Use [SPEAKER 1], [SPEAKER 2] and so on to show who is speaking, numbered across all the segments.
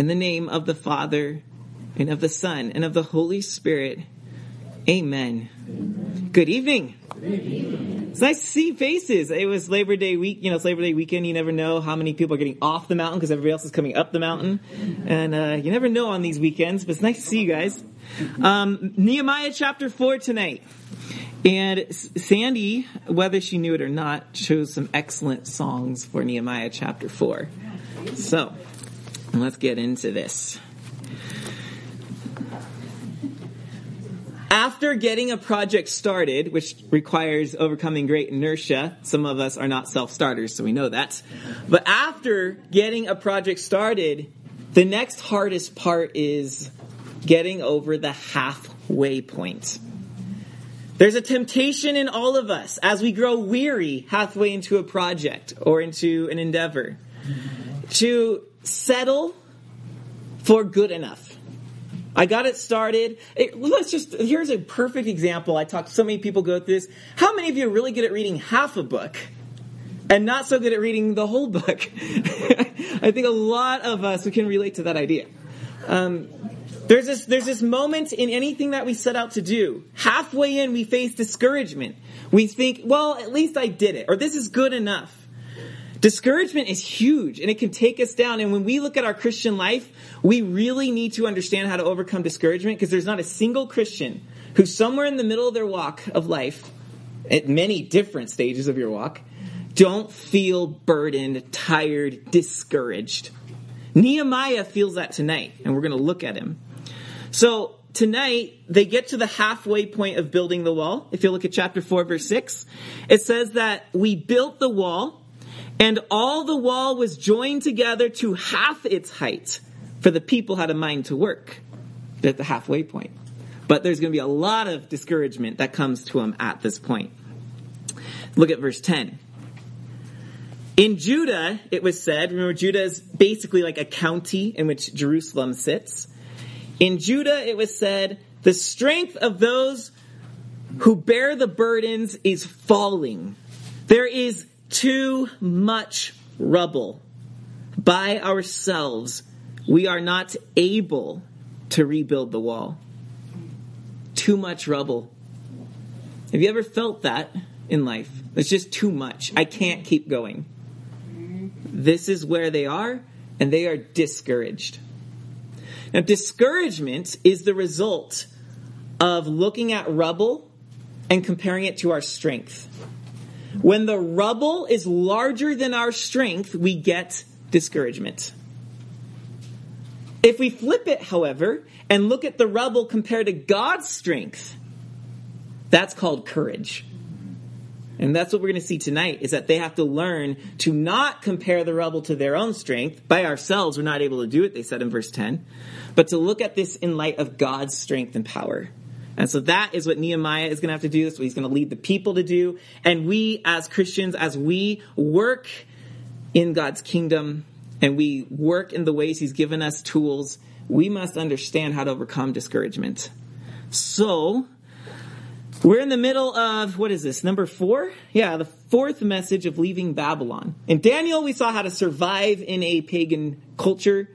[SPEAKER 1] In the name of the Father, and of the Son, and of the Holy Spirit. Amen. Amen. Good evening. It's nice to see faces. It was Labor Day week, you know, it's Labor Day weekend. You never know how many people are getting off the mountain because everybody else is coming up the mountain. And uh, you never know on these weekends, but it's nice to see you guys. Um, Nehemiah chapter 4 tonight. And Sandy, whether she knew it or not, chose some excellent songs for Nehemiah chapter 4. So, let's get into this. After getting a project started, which requires overcoming great inertia, some of us are not self starters, so we know that. But after getting a project started, the next hardest part is getting over the halfway point. There's a temptation in all of us as we grow weary halfway into a project or into an endeavor to settle for good enough. I got it started. It, let's just, here's a perfect example. I talked, so many people go through this. How many of you are really good at reading half a book and not so good at reading the whole book? I think a lot of us can relate to that idea. Um, there's this, there's this moment in anything that we set out to do. Halfway in, we face discouragement. We think, well, at least I did it, or this is good enough. Discouragement is huge and it can take us down. And when we look at our Christian life, we really need to understand how to overcome discouragement because there's not a single Christian who somewhere in the middle of their walk of life, at many different stages of your walk, don't feel burdened, tired, discouraged. Nehemiah feels that tonight, and we're going to look at him. So tonight, they get to the halfway point of building the wall. If you look at chapter 4, verse 6, it says that we built the wall and all the wall was joined together to half its height, for the people had a mind to work at the halfway point. But there's going to be a lot of discouragement that comes to them at this point. Look at verse 10. In Judah, it was said, remember, Judah is basically like a county in which Jerusalem sits. In Judah, it was said, the strength of those who bear the burdens is falling. There is too much rubble. By ourselves, we are not able to rebuild the wall. Too much rubble. Have you ever felt that in life? It's just too much. I can't keep going. This is where they are, and they are discouraged. Now, discouragement is the result of looking at rubble and comparing it to our strength. When the rubble is larger than our strength, we get discouragement. If we flip it, however, and look at the rubble compared to God's strength, that's called courage. And that's what we're going to see tonight is that they have to learn to not compare the rubble to their own strength. By ourselves, we're not able to do it, they said in verse 10, but to look at this in light of God's strength and power. And so that is what Nehemiah is going to have to do. That's what he's going to lead the people to do. And we as Christians, as we work in God's kingdom and we work in the ways he's given us tools, we must understand how to overcome discouragement. So, we're in the middle of, what is this, number four? Yeah, the fourth message of leaving Babylon. In Daniel, we saw how to survive in a pagan culture.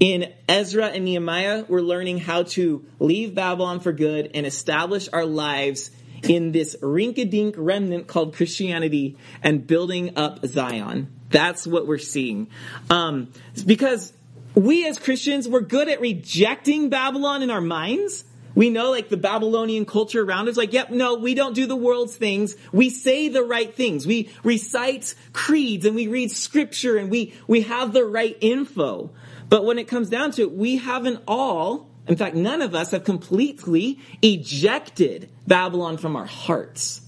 [SPEAKER 1] In Ezra and Nehemiah, we're learning how to leave Babylon for good and establish our lives in this rink-a-dink remnant called Christianity and building up Zion. That's what we're seeing. Um, because we as Christians, we're good at rejecting Babylon in our minds. We know like the Babylonian culture around us, like, yep, no, we don't do the world's things. We say the right things. We recite creeds and we read scripture and we, we have the right info. But when it comes down to it, we haven't all, in fact, none of us have completely ejected Babylon from our hearts.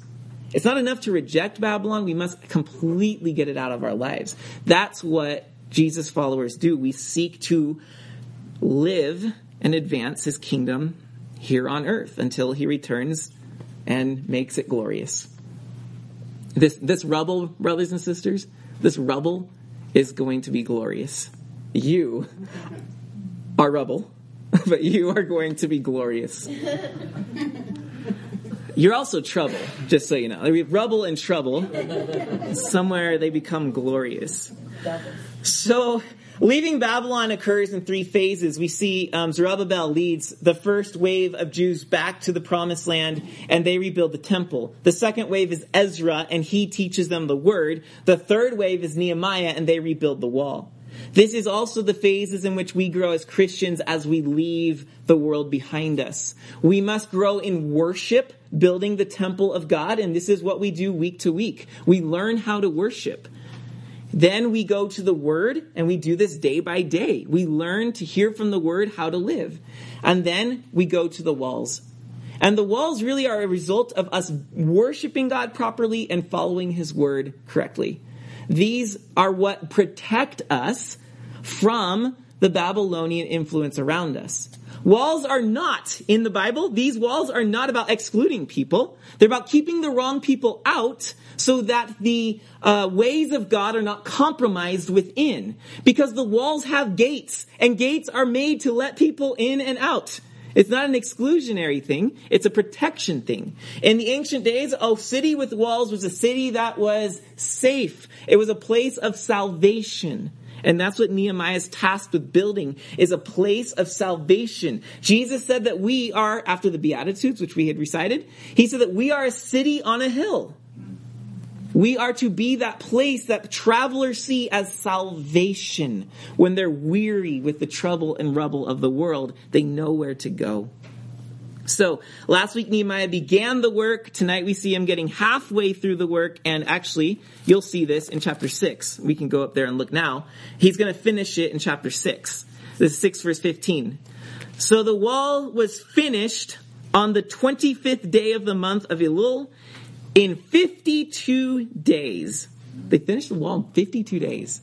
[SPEAKER 1] It's not enough to reject Babylon, we must completely get it out of our lives. That's what Jesus followers do. We seek to live and advance his kingdom here on earth until he returns and makes it glorious. This, this rubble, brothers and sisters, this rubble is going to be glorious. You are rubble, but you are going to be glorious. You're also trouble, just so you know. We have rubble and trouble. Somewhere they become glorious. So leaving Babylon occurs in three phases. We see um, Zerubbabel leads the first wave of Jews back to the promised land and they rebuild the temple. The second wave is Ezra and he teaches them the word. The third wave is Nehemiah and they rebuild the wall. This is also the phases in which we grow as Christians as we leave the world behind us. We must grow in worship, building the temple of God, and this is what we do week to week. We learn how to worship. Then we go to the Word, and we do this day by day. We learn to hear from the Word how to live. And then we go to the walls. And the walls really are a result of us worshiping God properly and following His Word correctly. These are what protect us from the Babylonian influence around us. Walls are not in the Bible. These walls are not about excluding people. They're about keeping the wrong people out so that the uh, ways of God are not compromised within. Because the walls have gates, and gates are made to let people in and out. It's not an exclusionary thing. It's a protection thing. In the ancient days, a city with walls was a city that was safe. It was a place of salvation. And that's what Nehemiah is tasked with building is a place of salvation. Jesus said that we are, after the Beatitudes, which we had recited, he said that we are a city on a hill. We are to be that place that travelers see as salvation. When they're weary with the trouble and rubble of the world, they know where to go. So last week Nehemiah began the work. Tonight we see him getting halfway through the work. And actually, you'll see this in chapter six. We can go up there and look now. He's going to finish it in chapter six. This is six verse 15. So the wall was finished on the 25th day of the month of Elul in 52 days. They finished the wall in 52 days.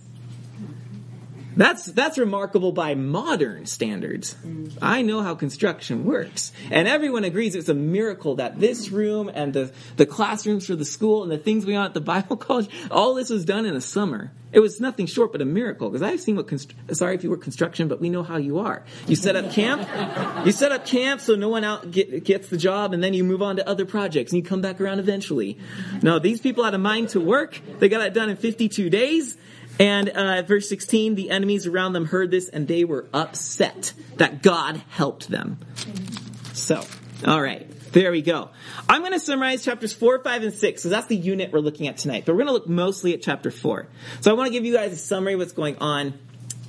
[SPEAKER 1] That's, that's remarkable by modern standards. Mm-hmm. I know how construction works. And everyone agrees it's a miracle that this room and the, the classrooms for the school and the things we on at the Bible college, all this was done in a summer. It was nothing short but a miracle because I've seen what, const- sorry if you work construction, but we know how you are. You set up camp, you set up camp so no one out get, gets the job and then you move on to other projects and you come back around eventually. Mm-hmm. No, these people had a mind to work. They got it done in 52 days and uh, verse 16, the enemies around them heard this and they were upset that God helped them. So, all right. There we go. I'm going to summarize chapters 4, 5, and 6, because that's the unit we're looking at tonight. But we're going to look mostly at chapter 4. So I want to give you guys a summary of what's going on.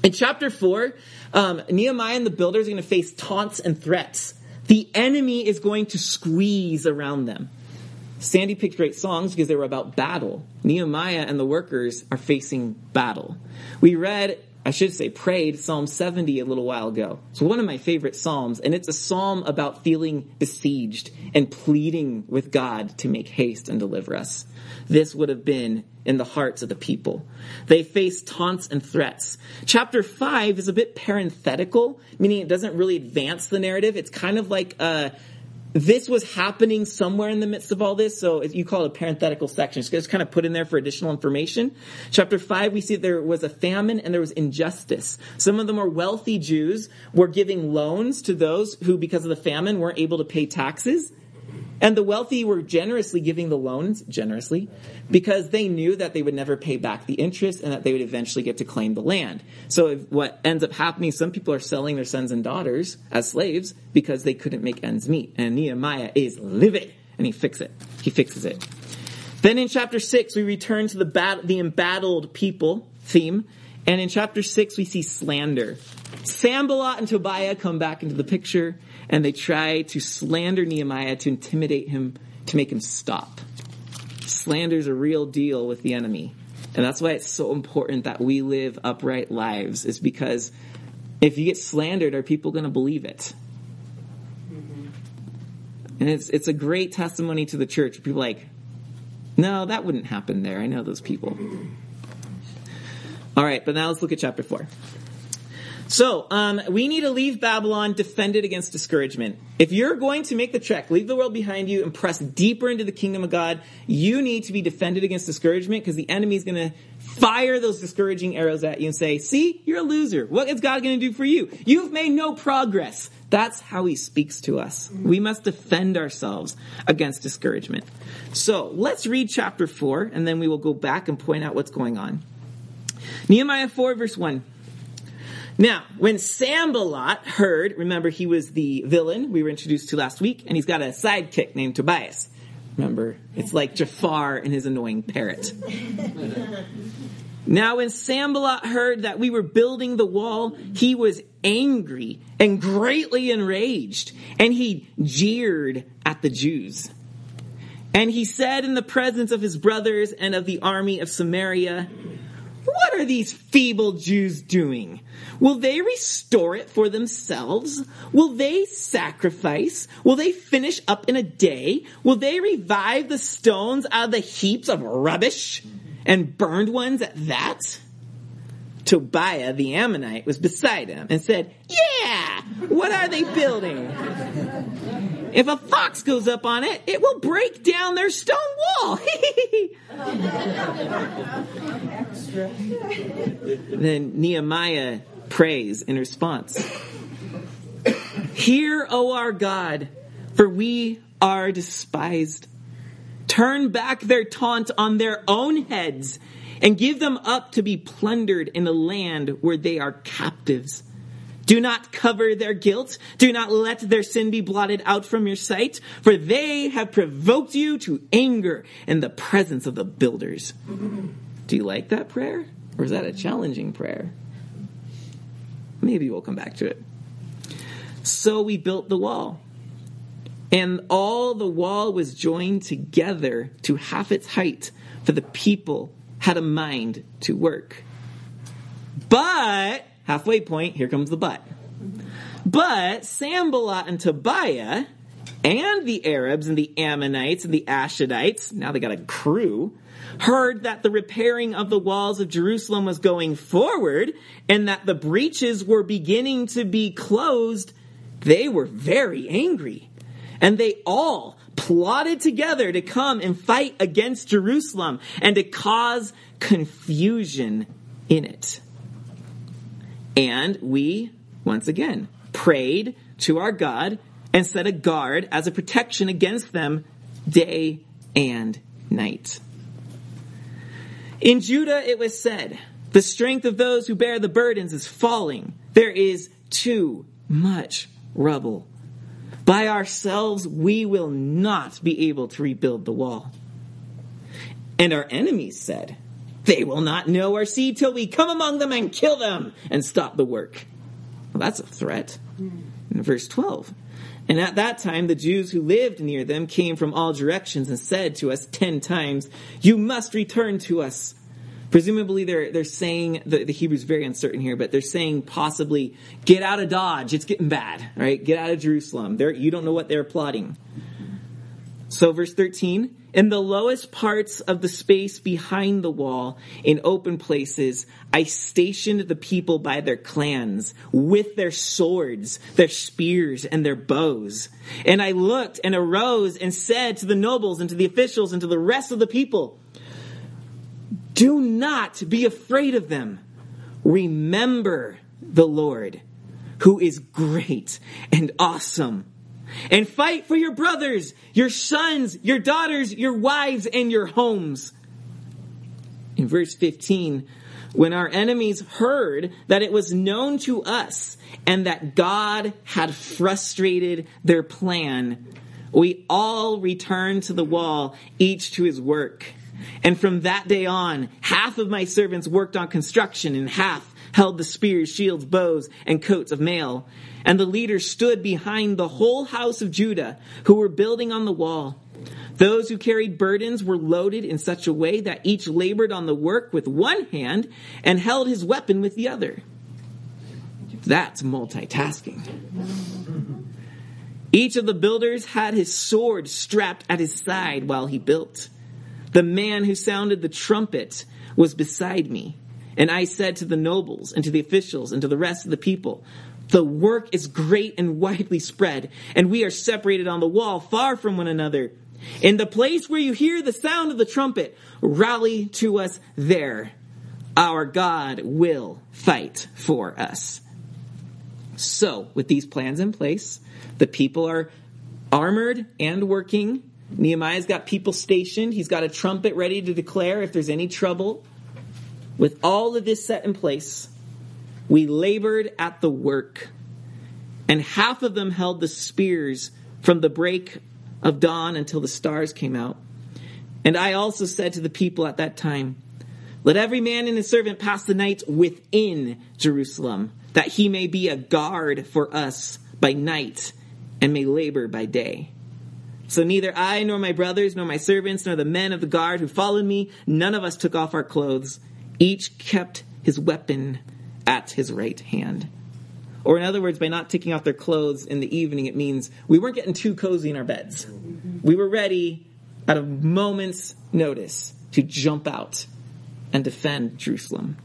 [SPEAKER 1] In chapter 4, um, Nehemiah and the builders are going to face taunts and threats. The enemy is going to squeeze around them. Sandy picked great songs because they were about battle. Nehemiah and the workers are facing battle. We read, I should say, prayed Psalm 70 a little while ago. It's one of my favorite Psalms, and it's a psalm about feeling besieged and pleading with God to make haste and deliver us. This would have been in the hearts of the people. They face taunts and threats. Chapter 5 is a bit parenthetical, meaning it doesn't really advance the narrative. It's kind of like a this was happening somewhere in the midst of all this, so you call it a parenthetical section. It's just kind of put in there for additional information. Chapter 5, we see there was a famine and there was injustice. Some of the more wealthy Jews were giving loans to those who, because of the famine, weren't able to pay taxes. And the wealthy were generously giving the loans, generously, because they knew that they would never pay back the interest and that they would eventually get to claim the land. So what ends up happening, some people are selling their sons and daughters as slaves because they couldn't make ends meet. And Nehemiah is livid and he fixes it. He fixes it. Then in chapter six, we return to the bat- the embattled people theme. And in chapter six, we see slander. Sanballat and Tobiah come back into the picture and they try to slander Nehemiah to intimidate him, to make him stop. Slander is a real deal with the enemy. And that's why it's so important that we live upright lives, is because if you get slandered, are people going to believe it? And it's, it's a great testimony to the church. People like, no, that wouldn't happen there. I know those people. All right, but now let's look at chapter 4. So, um, we need to leave Babylon defended against discouragement. If you're going to make the trek, leave the world behind you and press deeper into the kingdom of God, you need to be defended against discouragement because the enemy is going to fire those discouraging arrows at you and say, see, you're a loser. What is God going to do for you? You've made no progress. That's how he speaks to us. We must defend ourselves against discouragement. So let's read chapter 4 and then we will go back and point out what's going on. Nehemiah 4 verse 1. Now, when Sanballat heard, remember he was the villain we were introduced to last week, and he's got a sidekick named Tobias. Remember, it's like Jafar and his annoying parrot. Now, when Sanballat heard that we were building the wall, he was angry and greatly enraged, and he jeered at the Jews. And he said in the presence of his brothers and of the army of Samaria, What are these feeble Jews doing? Will they restore it for themselves? Will they sacrifice? Will they finish up in a day? Will they revive the stones out of the heaps of rubbish and burned ones at that? Tobiah the Ammonite was beside him and said, Yeah, what are they building? If a fox goes up on it, it will break down their stone wall. then Nehemiah prays in response Hear, O our God, for we are despised. Turn back their taunt on their own heads and give them up to be plundered in the land where they are captives. Do not cover their guilt. Do not let their sin be blotted out from your sight, for they have provoked you to anger in the presence of the builders. Do you like that prayer? Or is that a challenging prayer? Maybe we'll come back to it. So we built the wall. And all the wall was joined together to half its height, for the people had a mind to work. But, halfway point, here comes the but. But Sanballat and Tobiah and the Arabs and the Ammonites and the Ashdodites, now they got a crew, heard that the repairing of the walls of Jerusalem was going forward and that the breaches were beginning to be closed, they were very angry. And they all plotted together to come and fight against Jerusalem and to cause confusion in it. And we, once again, prayed to our God and set a guard as a protection against them day and night. In Judah it was said, the strength of those who bear the burdens is falling. There is too much rubble. By ourselves, we will not be able to rebuild the wall. And our enemies said, They will not know or see till we come among them and kill them and stop the work. Well, that's a threat. Hmm. In verse 12. And at that time, the Jews who lived near them came from all directions and said to us ten times, You must return to us Presumably they're, they're saying, the, the Hebrew's very uncertain here, but they're saying possibly, get out of Dodge, it's getting bad, right? Get out of Jerusalem. They're, you don't know what they're plotting. So verse 13, in the lowest parts of the space behind the wall, in open places, I stationed the people by their clans, with their swords, their spears, and their bows. And I looked and arose and said to the nobles and to the officials and to the rest of the people, do not be afraid of them. Remember the Lord, who is great and awesome. And fight for your brothers, your sons, your daughters, your wives, and your homes. In verse 15, when our enemies heard that it was known to us and that God had frustrated their plan, we all returned to the wall, each to his work. And from that day on, half of my servants worked on construction and half held the spears, shields, bows, and coats of mail. And the leaders stood behind the whole house of Judah who were building on the wall. Those who carried burdens were loaded in such a way that each labored on the work with one hand and held his weapon with the other. That's multitasking. Each of the builders had his sword strapped at his side while he built. The man who sounded the trumpet was beside me. And I said to the nobles and to the officials and to the rest of the people, the work is great and widely spread, and we are separated on the wall far from one another. In the place where you hear the sound of the trumpet, rally to us there. Our God will fight for us. So, with these plans in place, the people are armored and working Nehemiah's got people stationed. He's got a trumpet ready to declare if there's any trouble. With all of this set in place, we labored at the work. And half of them held the spears from the break of dawn until the stars came out. And I also said to the people at that time, Let every man and his servant pass the night within Jerusalem, that he may be a guard for us by night and may labor by day. So neither I nor my brothers nor my servants nor the men of the guard who followed me, none of us took off our clothes. Each kept his weapon at his right hand. Or in other words, by not taking off their clothes in the evening, it means we weren't getting too cozy in our beds. We were ready at a moment's notice to jump out and defend Jerusalem.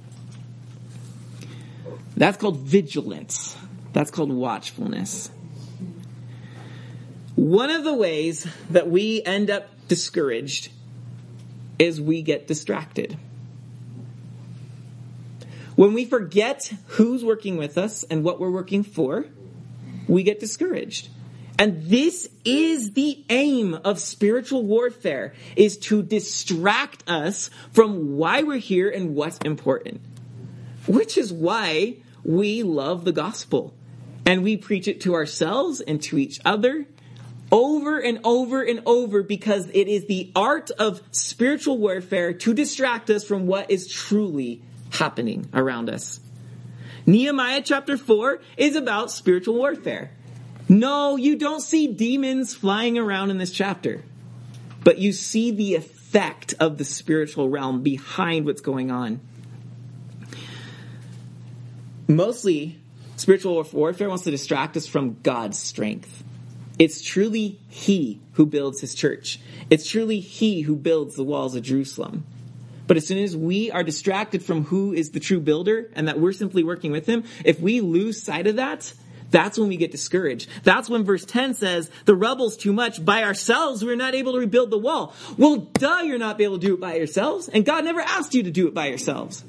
[SPEAKER 1] That's called vigilance. That's called watchfulness. One of the ways that we end up discouraged is we get distracted. When we forget who's working with us and what we're working for, we get discouraged. And this is the aim of spiritual warfare is to distract us from why we're here and what's important. Which is why we love the gospel and we preach it to ourselves and to each other over and over and over because it is the art of spiritual warfare to distract us from what is truly happening around us. Nehemiah chapter 4 is about spiritual warfare. No, you don't see demons flying around in this chapter, but you see the effect of the spiritual realm behind what's going on. Mostly, spiritual warfare wants to distract us from God's strength. It's truly He who builds His church. It's truly He who builds the walls of Jerusalem. But as soon as we are distracted from who is the true builder and that we're simply working with him, if we lose sight of that, that's when we get discouraged. That's when verse 10 says, the rubble's too much. By ourselves, we're not able to rebuild the wall. Well, duh, you're not able to do it by yourselves. And God never asked you to do it by yourselves.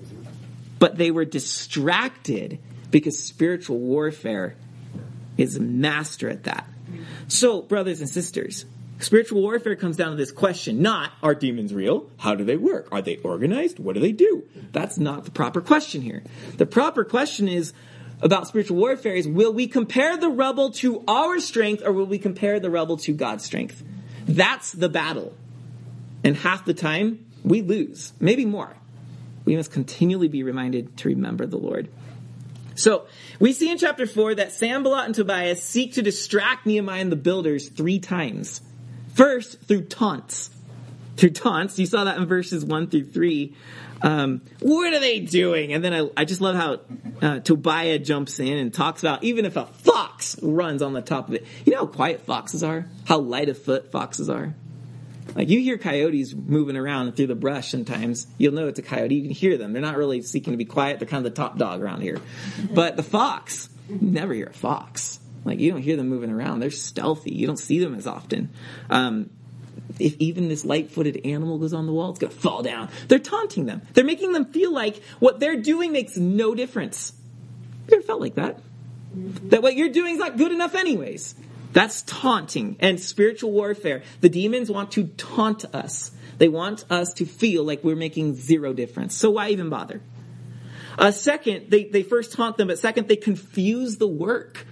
[SPEAKER 1] But they were distracted because spiritual warfare is a master at that. So, brothers and sisters, Spiritual warfare comes down to this question, not are demons real? How do they work? Are they organized? What do they do? That's not the proper question here. The proper question is about spiritual warfare is will we compare the rebel to our strength or will we compare the rebel to God's strength? That's the battle. And half the time we lose, maybe more. We must continually be reminded to remember the Lord. So we see in chapter 4 that Sanballat and Tobias seek to distract Nehemiah and the builders three times. First, through taunts. Through taunts. You saw that in verses 1 through 3. Um, what are they doing? And then I, I just love how uh, Tobiah jumps in and talks about even if a fox runs on the top of it. You know how quiet foxes are? How light of foot foxes are? Like you hear coyotes moving around through the brush sometimes. You'll know it's a coyote. You can hear them. They're not really seeking to be quiet. They're kind of the top dog around here. But the fox, never hear a fox. Like you don't hear them moving around. They're stealthy. You don't see them as often. Um, if even this light-footed animal goes on the wall, it's to fall down. They're taunting them. They're making them feel like what they're doing makes no difference. You ever felt like that? That what you're doing is not good enough anyways. That's taunting and spiritual warfare. The demons want to taunt us. They want us to feel like we're making zero difference. So why even bother? Uh, second, they, they first taunt them, but second, they confuse the work.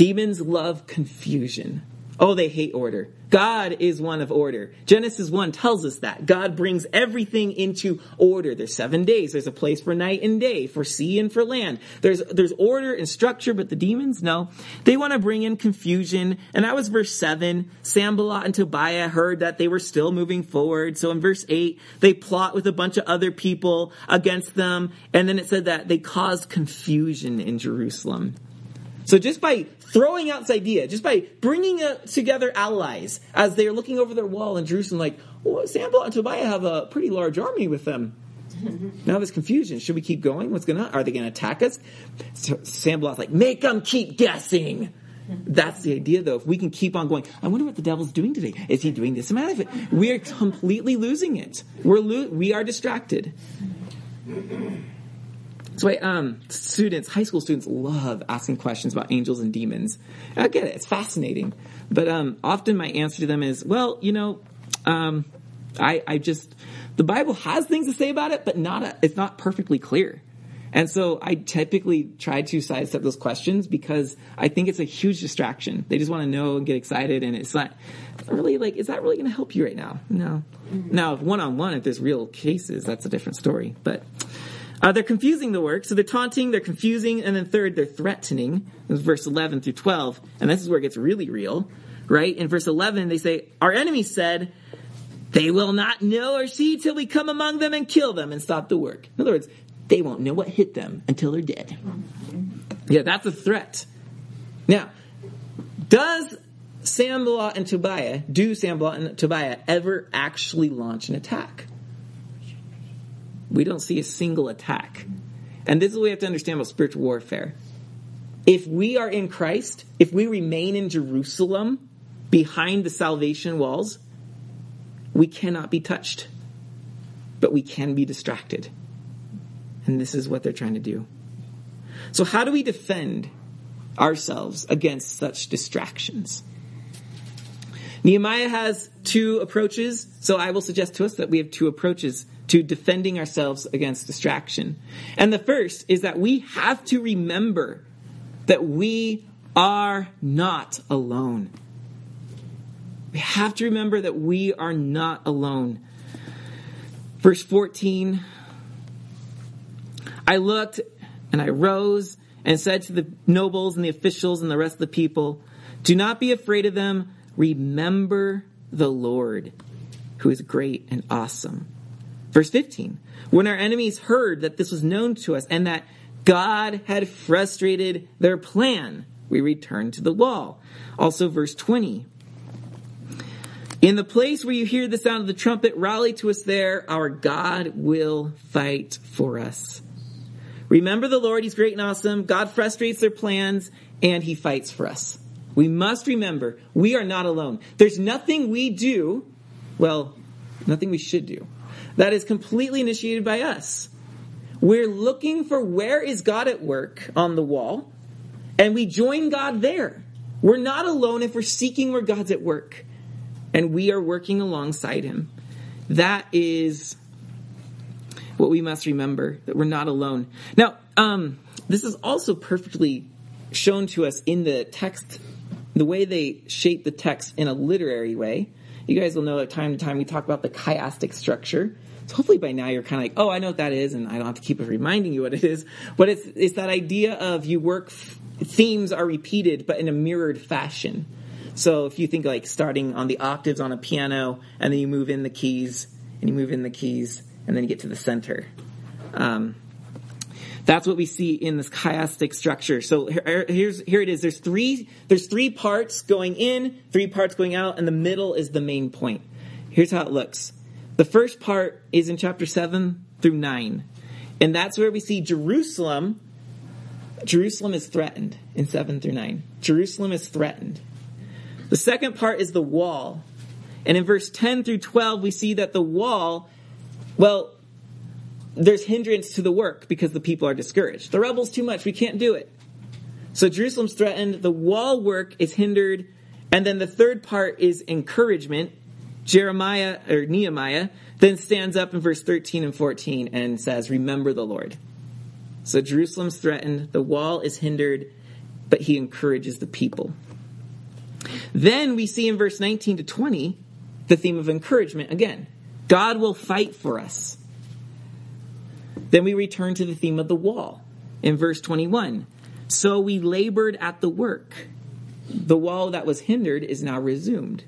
[SPEAKER 1] Demons love confusion. Oh, they hate order. God is one of order. Genesis 1 tells us that. God brings everything into order. There's seven days. There's a place for night and day, for sea and for land. There's, there's order and structure, but the demons, no. They want to bring in confusion. And that was verse 7. Sanballat and Tobiah heard that they were still moving forward. So in verse 8, they plot with a bunch of other people against them. And then it said that they caused confusion in Jerusalem. So just by throwing out this idea, just by bringing together allies as they are looking over their wall in Jerusalem, like, well, Sanballat and Tobiah have a pretty large army with them. now there's confusion. Should we keep going? What's going to? Are they going to attack us? So Sanballat's like, make them keep guessing. That's the idea, though. If we can keep on going, I wonder what the devil's doing today. Is he doing this amount of it? We are completely losing it. We're lo- we are distracted. So um, students, high school students love asking questions about angels and demons. I get it; it's fascinating. But um, often my answer to them is, well, you know, um, I, I just the Bible has things to say about it, but not a, it's not perfectly clear. And so I typically try to sidestep those questions because I think it's a huge distraction. They just want to know and get excited, and it's not really like, is that really going to help you right now? No. Now, one on one, if there's real cases, that's a different story. But uh, they're confusing the work. So they're taunting, they're confusing, and then third, they're threatening. This verse 11 through 12. And this is where it gets really real, right? In verse 11, they say, Our enemy said, they will not know or see till we come among them and kill them and stop the work. In other words, they won't know what hit them until they're dead. Yeah, that's a threat. Now, does Sanballat and Tobiah, do Sanballat and Tobiah ever actually launch an attack? We don't see a single attack. And this is what we have to understand about spiritual warfare. If we are in Christ, if we remain in Jerusalem behind the salvation walls, we cannot be touched, but we can be distracted. And this is what they're trying to do. So, how do we defend ourselves against such distractions? Nehemiah has two approaches, so I will suggest to us that we have two approaches to defending ourselves against distraction. And the first is that we have to remember that we are not alone. We have to remember that we are not alone. Verse 14 I looked and I rose and said to the nobles and the officials and the rest of the people, Do not be afraid of them. Remember the Lord, who is great and awesome. Verse 15 When our enemies heard that this was known to us and that God had frustrated their plan, we returned to the wall. Also, verse 20 in the place where you hear the sound of the trumpet, rally to us there. Our God will fight for us. Remember the Lord, He's great and awesome. God frustrates their plans and He fights for us. We must remember we are not alone. There's nothing we do, well, nothing we should do, that is completely initiated by us. We're looking for where is God at work on the wall, and we join God there. We're not alone if we're seeking where God's at work and we are working alongside him. That is what we must remember that we're not alone. Now, um, this is also perfectly shown to us in the text, the way they shape the text in a literary way. You guys will know at time to time we talk about the chiastic structure. So hopefully by now you're kind of like, oh, I know what that is, and I don't have to keep reminding you what it is. But it's it's that idea of you work themes are repeated, but in a mirrored fashion. So if you think like starting on the octaves on a piano, and then you move in the keys, and you move in the keys, and then you get to the center. Um, that's what we see in this chiastic structure. So here, here's here it is. There's three there's three parts going in, three parts going out, and the middle is the main point. Here's how it looks. The first part is in chapter seven through nine, and that's where we see Jerusalem. Jerusalem is threatened in seven through nine. Jerusalem is threatened. The second part is the wall. And in verse 10 through 12, we see that the wall, well, there's hindrance to the work because the people are discouraged. The rebel's too much. We can't do it. So Jerusalem's threatened. The wall work is hindered. And then the third part is encouragement. Jeremiah or Nehemiah then stands up in verse 13 and 14 and says, Remember the Lord. So Jerusalem's threatened. The wall is hindered, but he encourages the people. Then we see in verse 19 to 20 the theme of encouragement again. God will fight for us. Then we return to the theme of the wall in verse 21. So we labored at the work. The wall that was hindered is now resumed.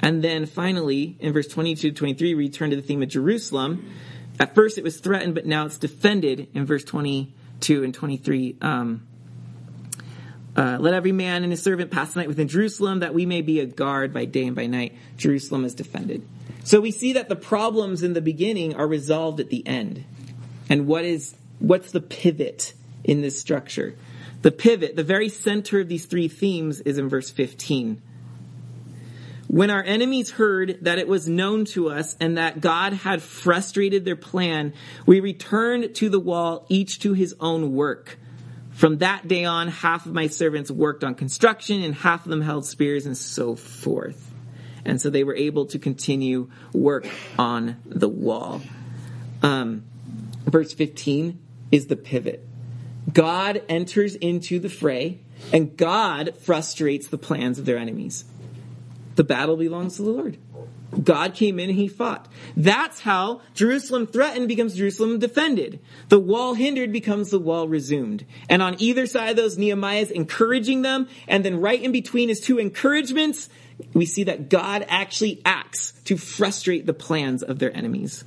[SPEAKER 1] And then finally, in verse 22 to 23, we return to the theme of Jerusalem. At first it was threatened, but now it's defended in verse 22 and 23. Um, uh, let every man and his servant pass the night within Jerusalem, that we may be a guard by day and by night. Jerusalem is defended. So we see that the problems in the beginning are resolved at the end. And what is what's the pivot in this structure? The pivot, the very center of these three themes, is in verse 15. When our enemies heard that it was known to us and that God had frustrated their plan, we returned to the wall, each to his own work. From that day on, half of my servants worked on construction and half of them held spears and so forth. And so they were able to continue work on the wall. Um, verse 15 is the pivot. God enters into the fray and God frustrates the plans of their enemies. The battle belongs to the Lord. God came in and he fought. That's how Jerusalem threatened becomes Jerusalem defended. The wall hindered becomes the wall resumed. And on either side of those, Nehemiah is encouraging them. And then right in between his two encouragements, we see that God actually acts to frustrate the plans of their enemies.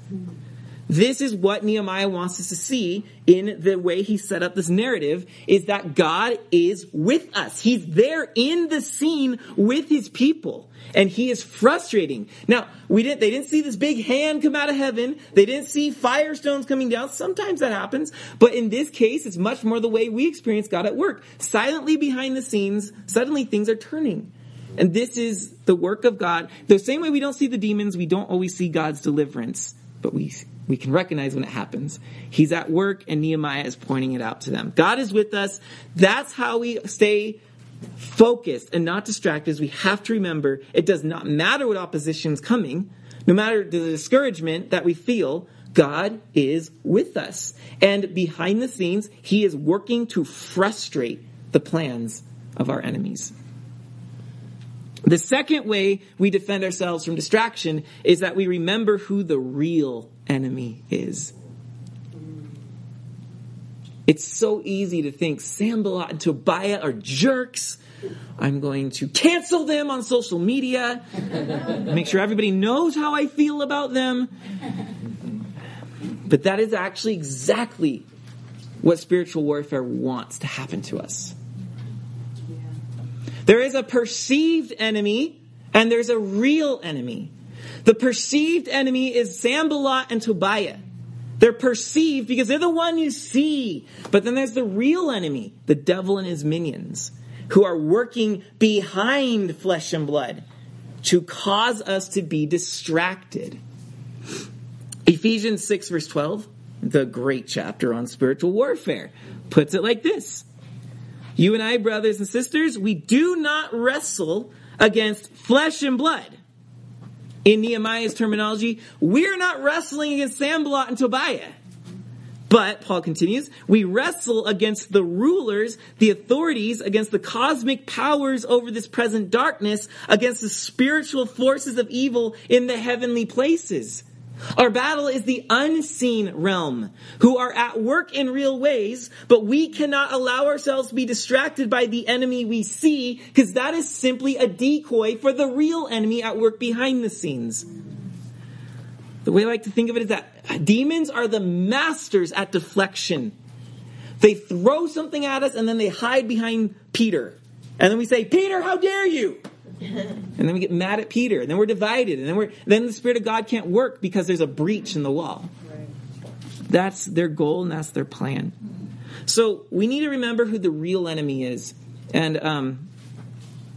[SPEAKER 1] This is what Nehemiah wants us to see in the way he set up this narrative is that God is with us. He's there in the scene with his people and he is frustrating. Now, we didn't, they didn't see this big hand come out of heaven. They didn't see firestones coming down. Sometimes that happens, but in this case, it's much more the way we experience God at work. Silently behind the scenes, suddenly things are turning. And this is the work of God. The same way we don't see the demons, we don't always see God's deliverance, but we we can recognize when it happens. He's at work and Nehemiah is pointing it out to them. God is with us. That's how we stay focused and not distracted. We have to remember it does not matter what opposition is coming. No matter the discouragement that we feel, God is with us. And behind the scenes, He is working to frustrate the plans of our enemies. The second way we defend ourselves from distraction is that we remember who the real enemy is. It's so easy to think Sanballat and Tobiah are jerks. I'm going to cancel them on social media, make sure everybody knows how I feel about them. But that is actually exactly what spiritual warfare wants to happen to us. There is a perceived enemy and there's a real enemy. The perceived enemy is Sanballat and Tobiah. They're perceived because they're the one you see. But then there's the real enemy, the devil and his minions, who are working behind flesh and blood to cause us to be distracted. Ephesians 6 verse 12, the great chapter on spiritual warfare, puts it like this. You and I, brothers and sisters, we do not wrestle against flesh and blood in Nehemiah's terminology, we're not wrestling against Sanballat and Tobiah. But, Paul continues, we wrestle against the rulers, the authorities, against the cosmic powers over this present darkness, against the spiritual forces of evil in the heavenly places. Our battle is the unseen realm, who are at work in real ways, but we cannot allow ourselves to be distracted by the enemy we see, because that is simply a decoy for the real enemy at work behind the scenes. The way I like to think of it is that demons are the masters at deflection. They throw something at us and then they hide behind Peter. And then we say, Peter, how dare you? And then we get mad at Peter, and then we're divided, and then we're then the Spirit of God can't work because there's a breach in the wall. Right. That's their goal, and that's their plan. So we need to remember who the real enemy is, and um,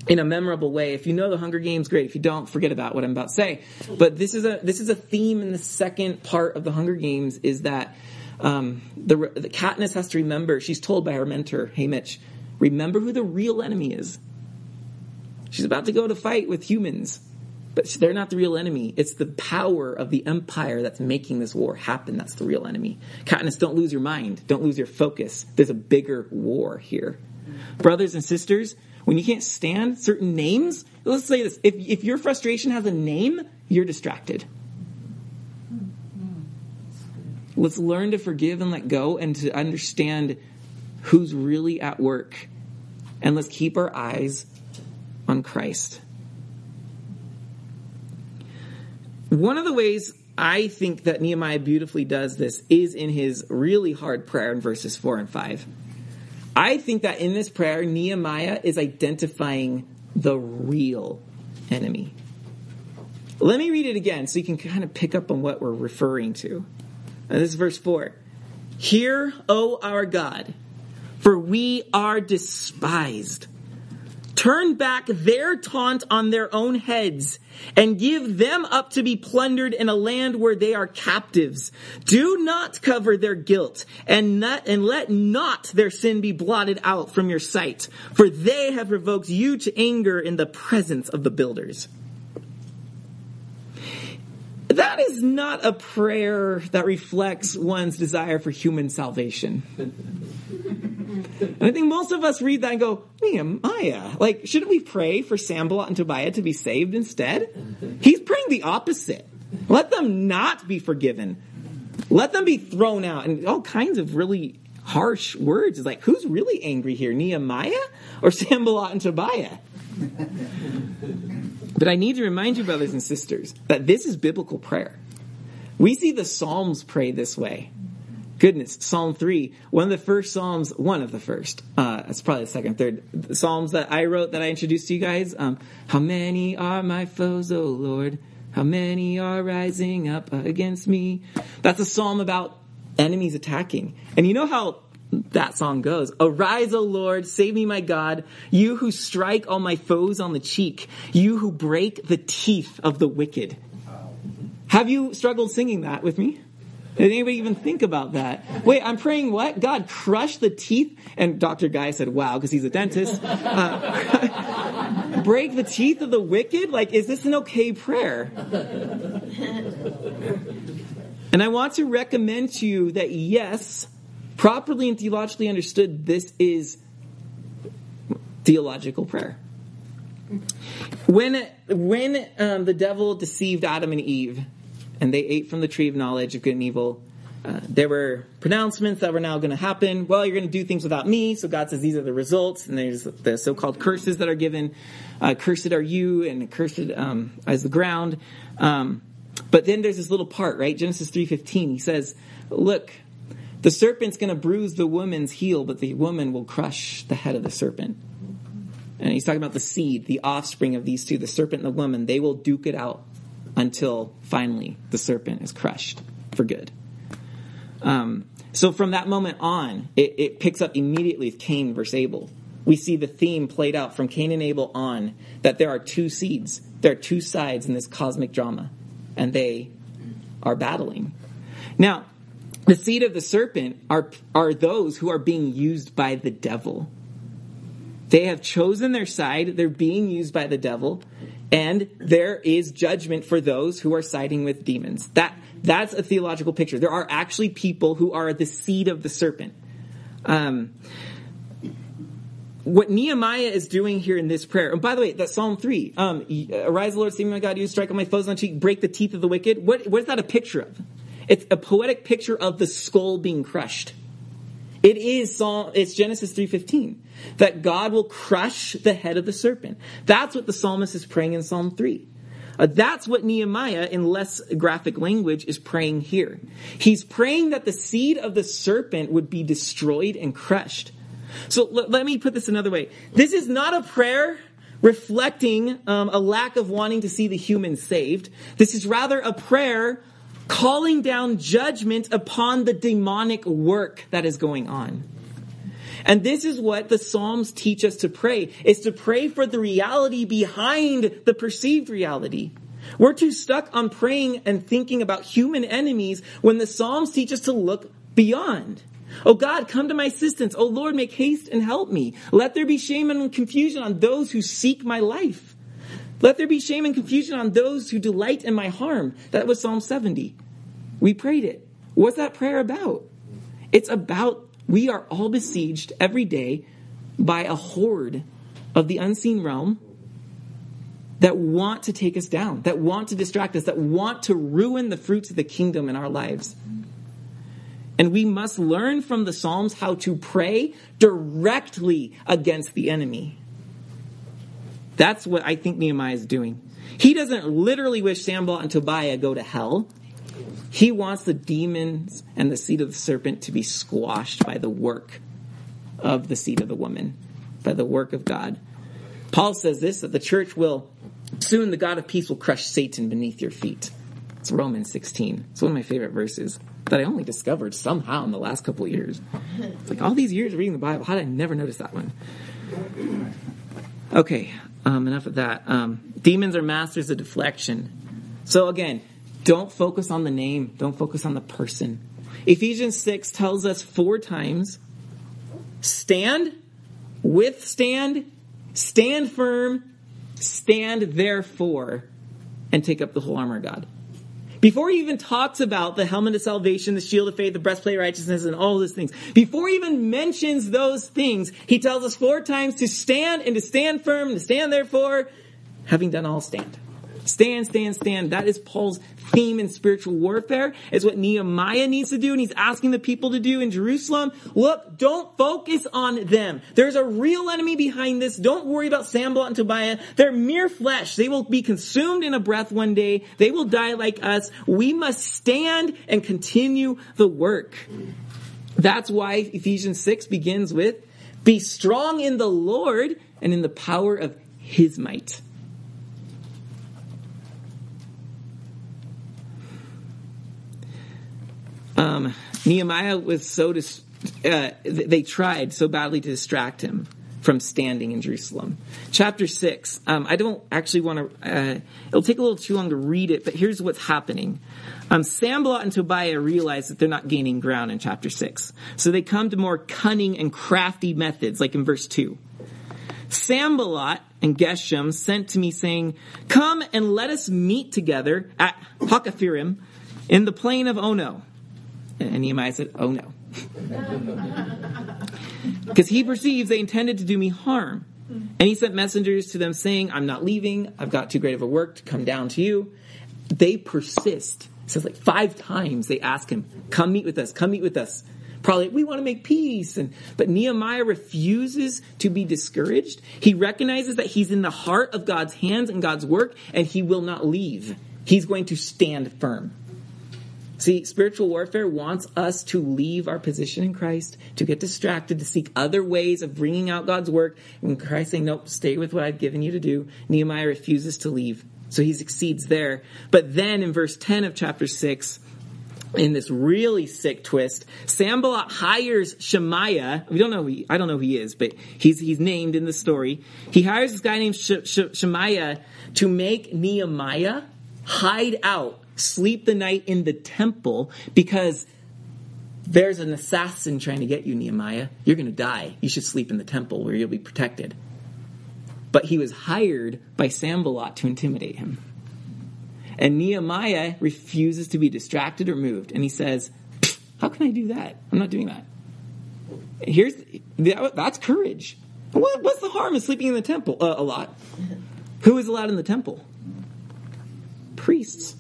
[SPEAKER 1] in a memorable way. If you know the Hunger Games, great. If you don't, forget about what I'm about to say. But this is a this is a theme in the second part of the Hunger Games is that um, the, the Katniss has to remember. She's told by her mentor, "Haymitch, remember who the real enemy is." She's about to go to fight with humans, but they're not the real enemy. It's the power of the empire that's making this war happen. That's the real enemy. Katniss, don't lose your mind. Don't lose your focus. There's a bigger war here. Brothers and sisters, when you can't stand certain names, let's say this. If, if your frustration has a name, you're distracted. Let's learn to forgive and let go and to understand who's really at work. And let's keep our eyes on Christ. One of the ways I think that Nehemiah beautifully does this is in his really hard prayer in verses 4 and 5. I think that in this prayer, Nehemiah is identifying the real enemy. Let me read it again so you can kind of pick up on what we're referring to. This is verse 4. Hear, O our God, for we are despised turn back their taunt on their own heads and give them up to be plundered in a land where they are captives. Do not cover their guilt and not, and let not their sin be blotted out from your sight, for they have provoked you to anger in the presence of the builders. That that is not a prayer that reflects one's desire for human salvation. And I think most of us read that and go, Nehemiah, like, shouldn't we pray for Sanballat and Tobiah to be saved instead? He's praying the opposite. Let them not be forgiven. Let them be thrown out. And all kinds of really harsh words. It's like, who's really angry here? Nehemiah or Sanballat and Tobiah? but I need to remind you, brothers and sisters, that this is biblical prayer. We see the Psalms pray this way. Goodness, Psalm 3, one of the first Psalms, one of the first, uh, it's probably the second, third, the Psalms that I wrote that I introduced to you guys. Um, How many are my foes, O Lord? How many are rising up against me? That's a psalm about enemies attacking. And you know how that song goes. Arise, O Lord, save me, my God, you who strike all my foes on the cheek, you who break the teeth of the wicked. Have you struggled singing that with me? Did anybody even think about that? Wait, I'm praying what? God, crush the teeth? And Dr. Guy said, wow, because he's a dentist. Uh, break the teeth of the wicked? Like, is this an okay prayer? And I want to recommend to you that yes, properly and theologically understood, this is theological prayer. When, when um, the devil deceived Adam and Eve, and they ate from the tree of knowledge of good and evil, uh, there were pronouncements that were now going to happen. Well, you're going to do things without me. So God says these are the results. And there's the so-called curses that are given. Uh, cursed are you and cursed um, as the ground. Um, but then there's this little part, right? Genesis 3.15. He says, look, the serpent's going to bruise the woman's heel, but the woman will crush the head of the serpent. And he's talking about the seed, the offspring of these two, the serpent and the woman. They will duke it out until finally the serpent is crushed for good. Um, so from that moment on, it, it picks up immediately with Cain versus Abel. We see the theme played out from Cain and Abel on that there are two seeds, there are two sides in this cosmic drama, and they are battling. Now, the seed of the serpent are, are those who are being used by the devil. They have chosen their side, they're being used by the devil, and there is judgment for those who are siding with demons. That, that's a theological picture. There are actually people who are the seed of the serpent. Um, what Nehemiah is doing here in this prayer, and by the way, that Psalm 3, um, arise, Lord, save me, my God, you strike on my foes on cheek, break the teeth of the wicked. What, what is that a picture of? It's a poetic picture of the skull being crushed. It is Psalm, it's Genesis 3.15, that God will crush the head of the serpent. That's what the psalmist is praying in Psalm 3. Uh, that's what Nehemiah, in less graphic language, is praying here. He's praying that the seed of the serpent would be destroyed and crushed. So l- let me put this another way. This is not a prayer reflecting um, a lack of wanting to see the human saved. This is rather a prayer calling down judgment upon the demonic work that is going on. And this is what the Psalms teach us to pray, is to pray for the reality behind the perceived reality. We're too stuck on praying and thinking about human enemies when the Psalms teach us to look beyond. Oh God, come to my assistance. Oh Lord, make haste and help me. Let there be shame and confusion on those who seek my life. Let there be shame and confusion on those who delight in my harm. That was Psalm 70. We prayed it. What's that prayer about? It's about we are all besieged every day by a horde of the unseen realm that want to take us down, that want to distract us, that want to ruin the fruits of the kingdom in our lives. And we must learn from the Psalms how to pray directly against the enemy. That's what I think Nehemiah is doing. He doesn't literally wish Sanballat and Tobiah go to hell. He wants the demons and the seed of the serpent to be squashed by the work of the seed of the woman, by the work of God. Paul says this that the church will soon the God of peace will crush Satan beneath your feet. It's Romans 16. It's one of my favorite verses that I only discovered somehow in the last couple of years. It's like all these years reading the Bible, how did I never notice that one? Okay, um, enough of that. Um, demons are masters of deflection. So again, don't focus on the name. Don't focus on the person. Ephesians 6 tells us four times stand, withstand, stand firm, stand therefore, and take up the whole armor of God. Before he even talks about the helmet of salvation, the shield of faith, the breastplate of righteousness, and all those things, before he even mentions those things, he tells us four times to stand and to stand firm, and to stand therefore, having done all stand. Stand, stand, stand. That is Paul's theme in spiritual warfare. It's what Nehemiah needs to do and he's asking the people to do in Jerusalem. Look, don't focus on them. There's a real enemy behind this. Don't worry about Sanballat and Tobiah. They're mere flesh. They will be consumed in a breath one day. They will die like us. We must stand and continue the work. That's why Ephesians 6 begins with, be strong in the Lord and in the power of his might. Um, Nehemiah was so dis- uh, they tried so badly to distract him from standing in Jerusalem. Chapter six. Um, I don't actually want to. Uh, it'll take a little too long to read it, but here's what's happening. Um, Sanballat and Tobiah realize that they're not gaining ground in chapter six, so they come to more cunning and crafty methods, like in verse two. Sanballat and Geshem sent to me saying, "Come and let us meet together at Hakkephirim in the plain of Ono." And Nehemiah said, Oh no. Because he perceives they intended to do me harm. And he sent messengers to them saying, I'm not leaving. I've got too great of a work to come down to you. They persist. It says like five times they ask him, Come meet with us, come meet with us. Probably, we want to make peace. And, but Nehemiah refuses to be discouraged. He recognizes that he's in the heart of God's hands and God's work, and he will not leave. He's going to stand firm. See, spiritual warfare wants us to leave our position in Christ, to get distracted, to seek other ways of bringing out God's work. And Christ saying, nope, stay with what I've given you to do. Nehemiah refuses to leave. So he succeeds there. But then in verse 10 of chapter 6, in this really sick twist, Sanballat hires Shemaiah. We don't know who he, I don't know who he is, but he's, he's named in the story. He hires this guy named Shemaiah to make Nehemiah hide out sleep the night in the temple because there's an assassin trying to get you, Nehemiah. You're going to die. You should sleep in the temple where you'll be protected. But he was hired by Sanballat to intimidate him. And Nehemiah refuses to be distracted or moved. And he says, How can I do that? I'm not doing that. Here's that's courage. what's the harm in sleeping in the temple? Uh, a lot. Who is allowed in the temple? Priests.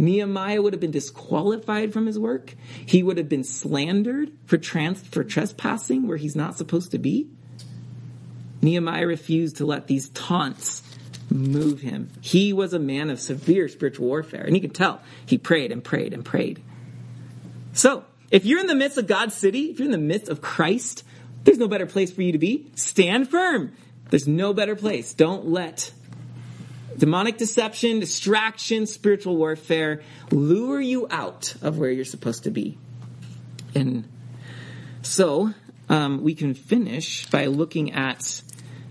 [SPEAKER 1] Nehemiah would have been disqualified from his work. He would have been slandered for, trans- for trespassing where he's not supposed to be. Nehemiah refused to let these taunts move him. He was a man of severe spiritual warfare, and you can tell he prayed and prayed and prayed. So, if you're in the midst of God's city, if you're in the midst of Christ, there's no better place for you to be. Stand firm. There's no better place. Don't let demonic deception, distraction, spiritual warfare lure you out of where you're supposed to be. And so um, we can finish by looking at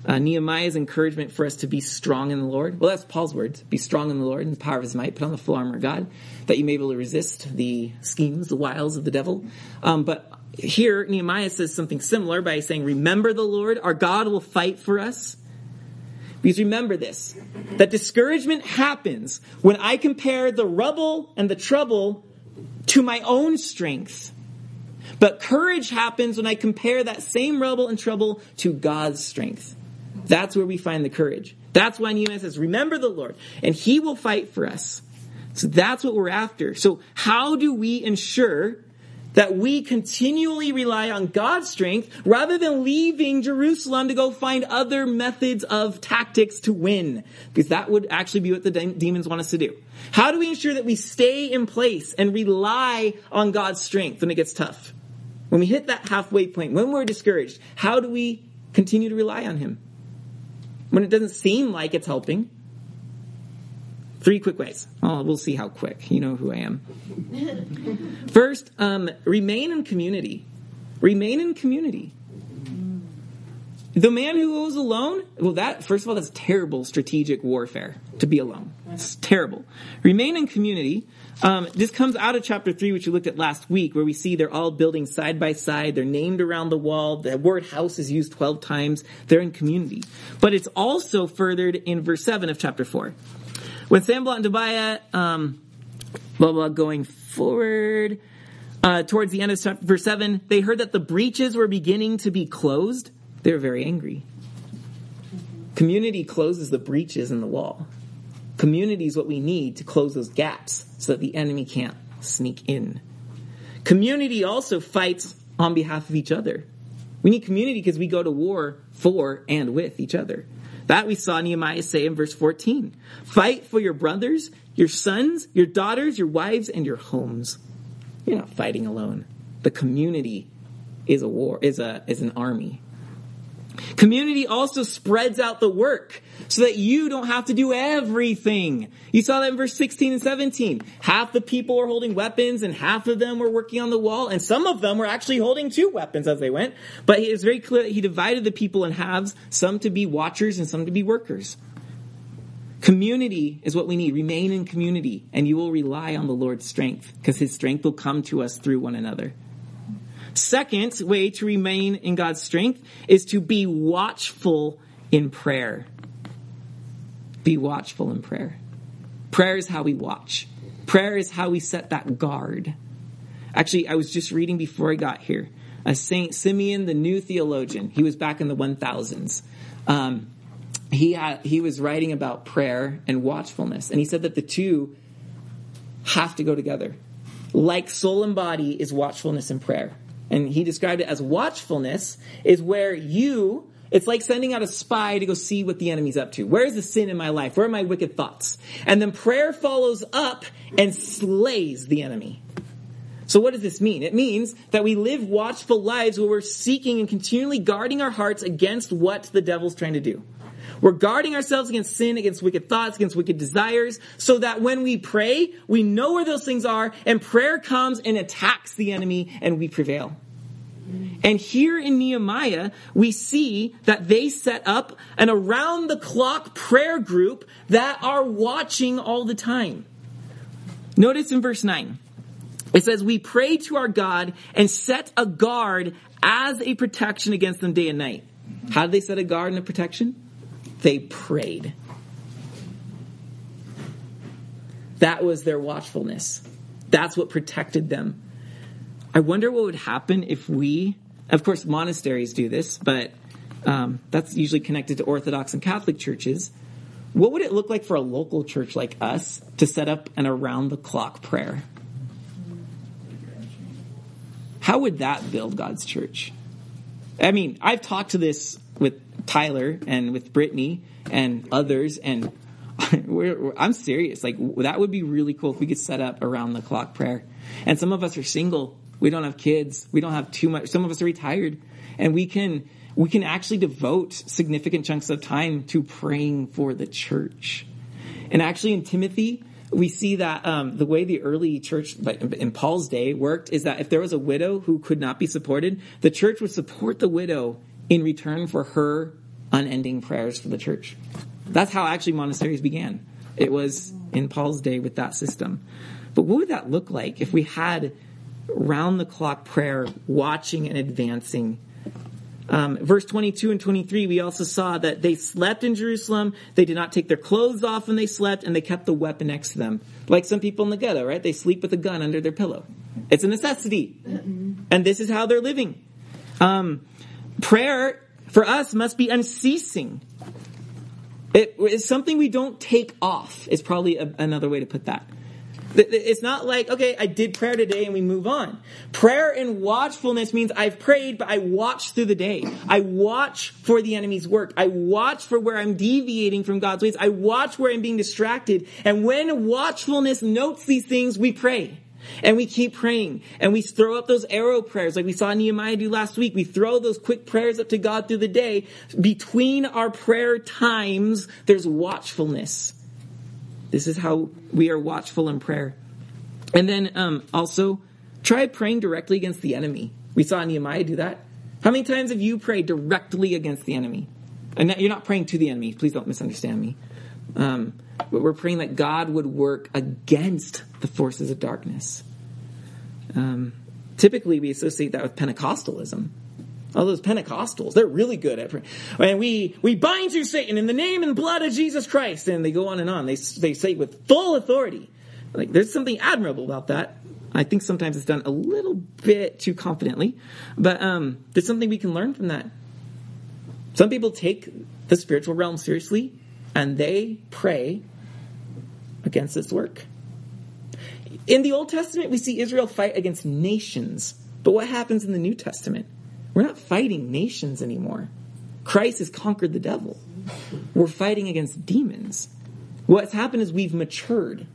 [SPEAKER 1] uh, Nehemiah's encouragement for us to be strong in the Lord. Well, that's Paul's words. Be strong in the Lord and the power of his might. Put on the full armor of God that you may be able to resist the schemes, the wiles of the devil. Um, but here, Nehemiah says something similar by saying, Remember the Lord, our God will fight for us. Because remember this, that discouragement happens when I compare the rubble and the trouble to my own strength. But courage happens when I compare that same rubble and trouble to God's strength. That's where we find the courage. That's why Nehemiah says, remember the Lord, and he will fight for us. So that's what we're after. So how do we ensure that we continually rely on God's strength rather than leaving Jerusalem to go find other methods of tactics to win. Because that would actually be what the de- demons want us to do. How do we ensure that we stay in place and rely on God's strength when it gets tough? When we hit that halfway point, when we're discouraged, how do we continue to rely on Him? When it doesn't seem like it's helping, Three quick ways. Oh, we'll see how quick. You know who I am. First, um, remain in community. Remain in community. The man who goes alone, well, that, first of all, that's terrible strategic warfare to be alone. It's terrible. Remain in community. Um, this comes out of chapter 3, which we looked at last week, where we see they're all building side by side. They're named around the wall. The word house is used 12 times. They're in community. But it's also furthered in verse 7 of chapter 4. When Sanballat and Tobiah um, blah, blah, going forward. Uh, towards the end of verse 7, they heard that the breaches were beginning to be closed. They were very angry. Community closes the breaches in the wall. Community is what we need to close those gaps so that the enemy can't sneak in. Community also fights on behalf of each other. We need community because we go to war for and with each other. That we saw Nehemiah say in verse 14. Fight for your brothers, your sons, your daughters, your wives, and your homes. You're not fighting alone. The community is a war, is a, is an army. Community also spreads out the work so that you don't have to do everything. You saw that in verse 16 and 17. Half the people were holding weapons and half of them were working on the wall and some of them were actually holding two weapons as they went. But it's very clear that he divided the people in halves, some to be watchers and some to be workers. Community is what we need. Remain in community and you will rely on the Lord's strength because his strength will come to us through one another. Second way to remain in God's strength is to be watchful in prayer. Be watchful in prayer. Prayer is how we watch. Prayer is how we set that guard. Actually, I was just reading before I got here. A Saint Simeon, the new theologian, he was back in the 1000s. Um, he had, he was writing about prayer and watchfulness, and he said that the two have to go together. Like soul and body is watchfulness and prayer and he described it as watchfulness, is where you, it's like sending out a spy to go see what the enemy's up to. Where is the sin in my life? Where are my wicked thoughts? And then prayer follows up and slays the enemy. So what does this mean? It means that we live watchful lives where we're seeking and continually guarding our hearts against what the devil's trying to do. We're guarding ourselves against sin, against wicked thoughts, against wicked desires, so that when we pray, we know where those things are, and prayer comes and attacks the enemy, and we prevail. And here in Nehemiah, we see that they set up an around the clock prayer group that are watching all the time. Notice in verse 9, it says, We pray to our God and set a guard as a protection against them day and night. How did they set a guard and a protection? They prayed. That was their watchfulness. That's what protected them. I wonder what would happen if we, of course, monasteries do this, but um, that's usually connected to Orthodox and Catholic churches. What would it look like for a local church like us to set up an around the clock prayer? How would that build God's church? I mean, I've talked to this with Tyler and with Brittany and others, and we're, we're, I'm serious. Like that would be really cool if we could set up around the clock prayer. And some of us are single. We don't have kids. We don't have too much. Some of us are retired, and we can we can actually devote significant chunks of time to praying for the church. And actually, in Timothy, we see that um, the way the early church, in Paul's day, worked is that if there was a widow who could not be supported, the church would support the widow in return for her unending prayers for the church. That's how actually monasteries began. It was in Paul's day with that system. But what would that look like if we had round the clock prayer, watching and advancing? Um, verse 22 and 23, we also saw that they slept in Jerusalem. They did not take their clothes off when they slept, and they kept the weapon next to them. Like some people in the ghetto, right? They sleep with a gun under their pillow. It's a necessity. And this is how they're living. Um, prayer for us must be unceasing. It's something we don't take off, is probably a, another way to put that. It's not like, okay, I did prayer today and we move on. Prayer and watchfulness means I've prayed, but I watch through the day. I watch for the enemy's work. I watch for where I'm deviating from God's ways. I watch where I'm being distracted. And when watchfulness notes these things, we pray. And we keep praying and we throw up those arrow prayers like we saw Nehemiah do last week. We throw those quick prayers up to God through the day. Between our prayer times, there's watchfulness. This is how we are watchful in prayer. And then um, also, try praying directly against the enemy. We saw Nehemiah do that. How many times have you prayed directly against the enemy? And you're not praying to the enemy. Please don't misunderstand me. Um, but we're praying that God would work against the forces of darkness. Um, typically, we associate that with Pentecostalism. All those Pentecostals, they're really good at praying. And we, we bind you, Satan, in the name and blood of Jesus Christ. And they go on and on. They, they say with full authority. Like, there's something admirable about that. I think sometimes it's done a little bit too confidently, but um, there's something we can learn from that. Some people take the spiritual realm seriously and they pray against this work. In the Old Testament, we see Israel fight against nations. But what happens in the New Testament? We're not fighting nations anymore. Christ has conquered the devil. We're fighting against demons. What's happened is we've matured.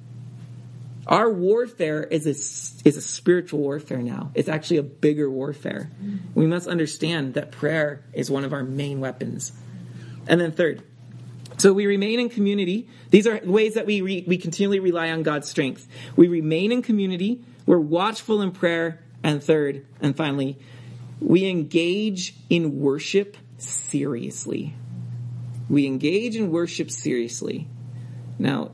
[SPEAKER 1] Our warfare is a, is a spiritual warfare now. It's actually a bigger warfare. We must understand that prayer is one of our main weapons. And then third, so we remain in community. These are ways that we, re, we continually rely on God's strength. We remain in community. We're watchful in prayer. And third, and finally, we engage in worship seriously. We engage in worship seriously. Now,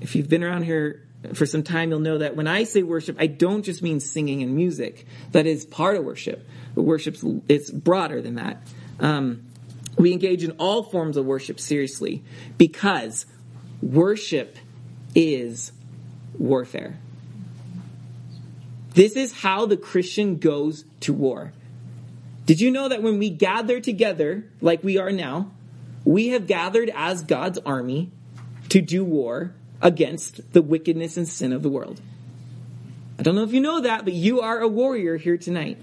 [SPEAKER 1] if you've been around here for some time, you'll know that when I say worship, I don't just mean singing and music. That is part of worship. But worship's it's broader than that. Um, we engage in all forms of worship seriously because worship is warfare. This is how the Christian goes to war. Did you know that when we gather together, like we are now, we have gathered as God's army to do war against the wickedness and sin of the world? I don't know if you know that, but you are a warrior here tonight.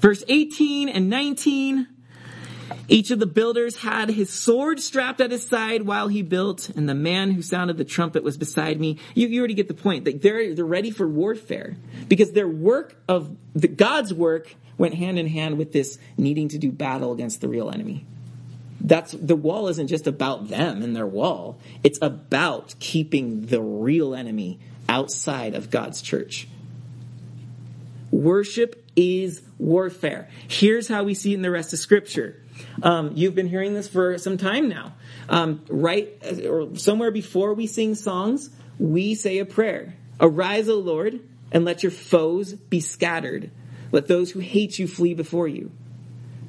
[SPEAKER 1] Verse 18 and 19 each of the builders had his sword strapped at his side while he built, and the man who sounded the trumpet was beside me. You, you already get the point. That they're, they're ready for warfare because their work of the, God's work went hand in hand with this needing to do battle against the real enemy. That's the wall isn't just about them and their wall. It's about keeping the real enemy outside of God's church. Worship is warfare. Here's how we see it in the rest of scripture. Um, you've been hearing this for some time now. Um, right, or somewhere before we sing songs, we say a prayer. Arise, O Lord, and let your foes be scattered. Let those who hate you flee before you.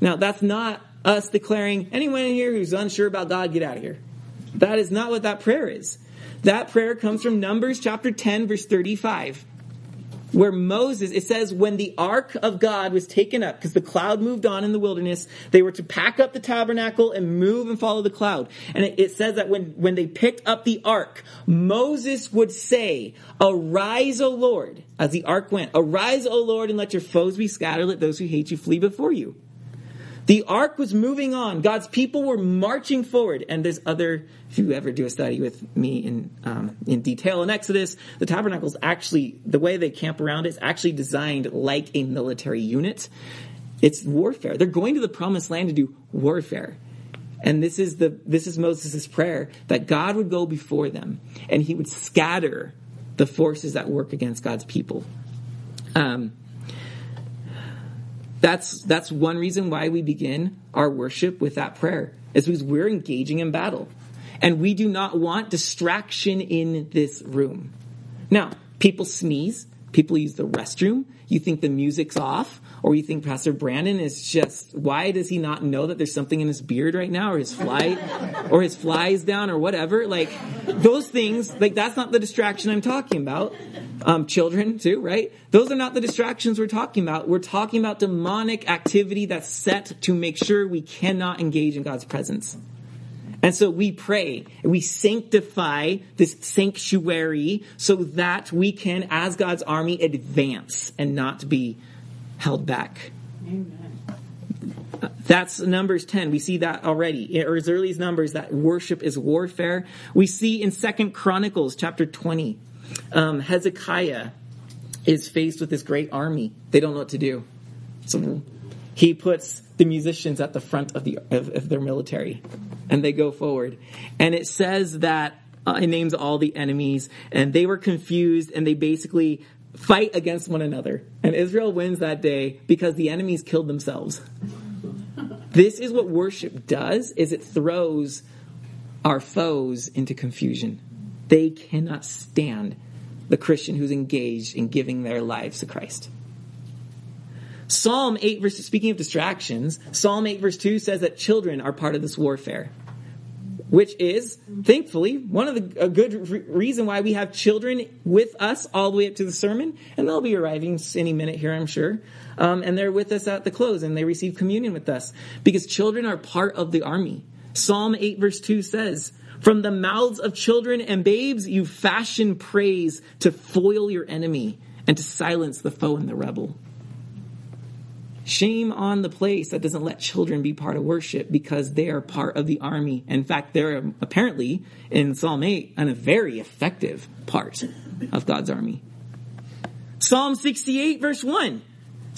[SPEAKER 1] Now, that's not us declaring, anyone in here who's unsure about God, get out of here. That is not what that prayer is. That prayer comes from Numbers chapter 10, verse 35 where Moses, it says, when the ark of God was taken up, because the cloud moved on in the wilderness, they were to pack up the tabernacle and move and follow the cloud. And it, it, says that when, when they picked up the ark, Moses would say, Arise, O Lord, as the ark went, Arise, O Lord, and let your foes be scattered, let those who hate you flee before you. The ark was moving on. God's people were marching forward. And there's other, if you ever do a study with me in, um, in detail in Exodus, the tabernacle is actually, the way they camp around it is actually designed like a military unit. It's warfare. They're going to the promised land to do warfare. And this is the, this is Moses' prayer that God would go before them and he would scatter the forces that work against God's people. Um, that's, that's one reason why we begin our worship with that prayer, is because we're engaging in battle. And we do not want distraction in this room. Now, people sneeze, people use the restroom, you think the music's off, or you think Pastor Brandon is just, why does he not know that there's something in his beard right now, or his fly, or his flies down, or whatever? Like, those things, like, that's not the distraction I'm talking about. Um, children, too, right? Those are not the distractions we're talking about. We're talking about demonic activity that's set to make sure we cannot engage in God's presence. And so we pray, we sanctify this sanctuary so that we can, as God's army, advance and not be held back. Amen. That's Numbers 10. We see that already. Or as early as Numbers, that worship is warfare. We see in Second Chronicles chapter 20, um, Hezekiah is faced with this great army. They don't know what to do. So he puts the musicians at the front of, the, of, of their military and they go forward. And it says that uh, it names all the enemies and they were confused and they basically fight against one another. And Israel wins that day because the enemies killed themselves. This is what worship does is it throws our foes into confusion. They cannot stand the Christian who's engaged in giving their lives to Christ. Psalm 8 verse, speaking of distractions, Psalm 8 verse 2 says that children are part of this warfare. which is thankfully one of the a good re- reason why we have children with us all the way up to the sermon, and they'll be arriving any minute here, I'm sure. Um, and they're with us at the close, and they receive communion with us because children are part of the army. Psalm 8 verse 2 says, From the mouths of children and babes you fashion praise to foil your enemy and to silence the foe and the rebel. Shame on the place that doesn't let children be part of worship because they are part of the army. In fact, they're apparently in Psalm 8 and a very effective part of God's army. Psalm 68 verse 1.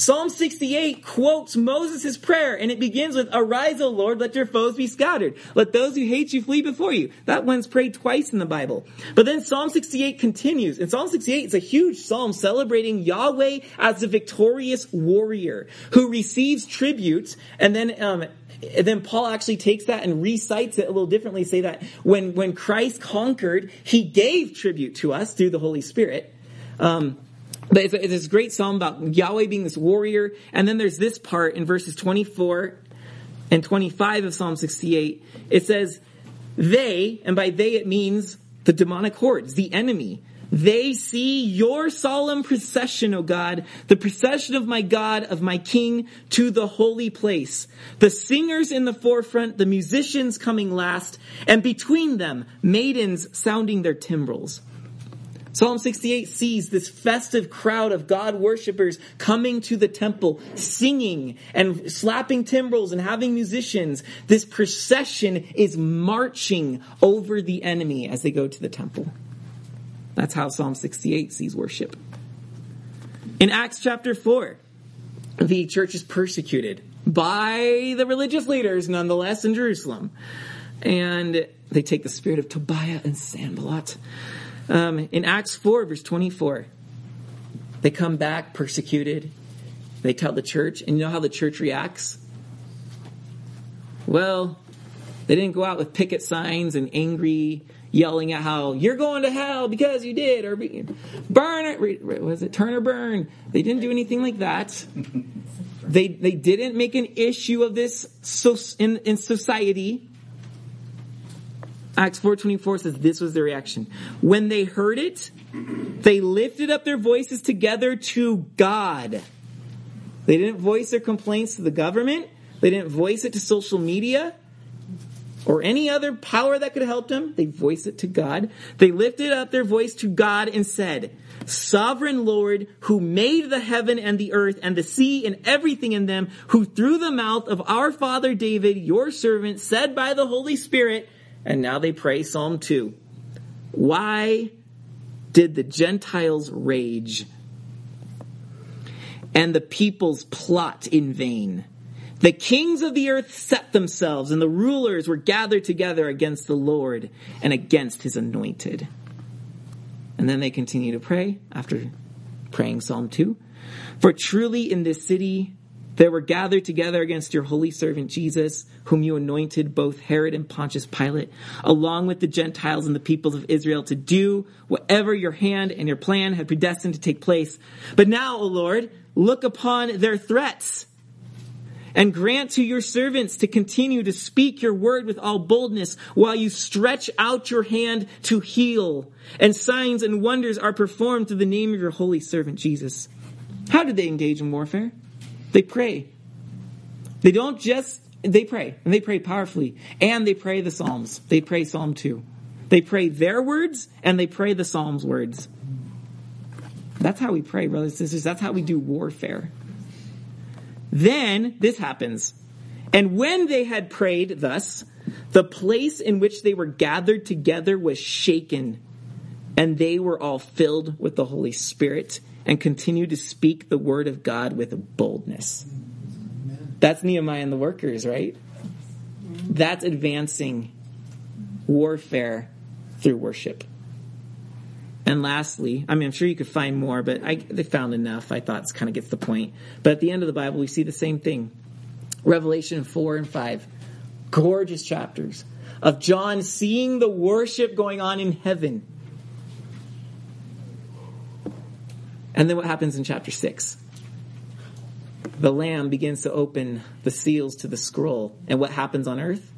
[SPEAKER 1] Psalm 68 quotes Moses' prayer and it begins with, Arise, O Lord, let your foes be scattered. Let those who hate you flee before you. That one's prayed twice in the Bible. But then Psalm 68 continues. And Psalm 68 is a huge psalm celebrating Yahweh as the victorious warrior who receives tribute and then, um, then Paul actually takes that and recites it a little differently, say that when, when Christ conquered, he gave tribute to us through the Holy Spirit. Um, but it's, it's this great psalm about Yahweh being this warrior. And then there's this part in verses 24 and 25 of Psalm 68. It says, they, and by they it means the demonic hordes, the enemy. They see your solemn procession, O God, the procession of my God, of my King, to the holy place. The singers in the forefront, the musicians coming last, and between them, maidens sounding their timbrels. Psalm 68 sees this festive crowd of God worshippers coming to the temple, singing and slapping timbrels and having musicians. This procession is marching over the enemy as they go to the temple. That's how Psalm 68 sees worship. In Acts chapter 4, the church is persecuted by the religious leaders, nonetheless, in Jerusalem. And they take the spirit of Tobiah and Sanballat um, in Acts 4, verse 24, they come back persecuted. They tell the church, and you know how the church reacts? Well, they didn't go out with picket signs and angry yelling at how you're going to hell because you did, or burn it. Was it turn or burn? They didn't do anything like that. They they didn't make an issue of this so in, in society. Acts 4:24 says this was the reaction. When they heard it, they lifted up their voices together to God. They didn't voice their complaints to the government. They didn't voice it to social media or any other power that could help them. They voiced it to God. They lifted up their voice to God and said, Sovereign Lord, who made the heaven and the earth and the sea and everything in them, who through the mouth of our father David, your servant, said by the Holy Spirit, and now they pray Psalm 2. Why did the Gentiles rage and the peoples plot in vain? The kings of the earth set themselves, and the rulers were gathered together against the Lord and against his anointed. And then they continue to pray after praying Psalm 2. For truly in this city there were gathered together against your holy servant Jesus, whom you anointed both Herod and Pontius Pilate, along with the Gentiles and the peoples of Israel to do whatever your hand and your plan had predestined to take place. But now, O Lord, look upon their threats and grant to your servants to continue to speak your word with all boldness while you stretch out your hand to heal and signs and wonders are performed through the name of your holy servant Jesus. How did they engage in warfare? They pray. They don't just, they pray, and they pray powerfully, and they pray the Psalms. They pray Psalm 2. They pray their words, and they pray the Psalms words. That's how we pray, brothers and sisters. That's how we do warfare. Then this happens. And when they had prayed thus, the place in which they were gathered together was shaken, and they were all filled with the Holy Spirit and continue to speak the word of God with boldness. That's Nehemiah and the workers, right? That's advancing warfare through worship. And lastly, I mean, I'm sure you could find more, but I, they found enough. I thought it kind of gets the point. But at the end of the Bible, we see the same thing. Revelation 4 and 5. Gorgeous chapters of John seeing the worship going on in heaven And then what happens in chapter 6? The Lamb begins to open the seals to the scroll. And what happens on earth?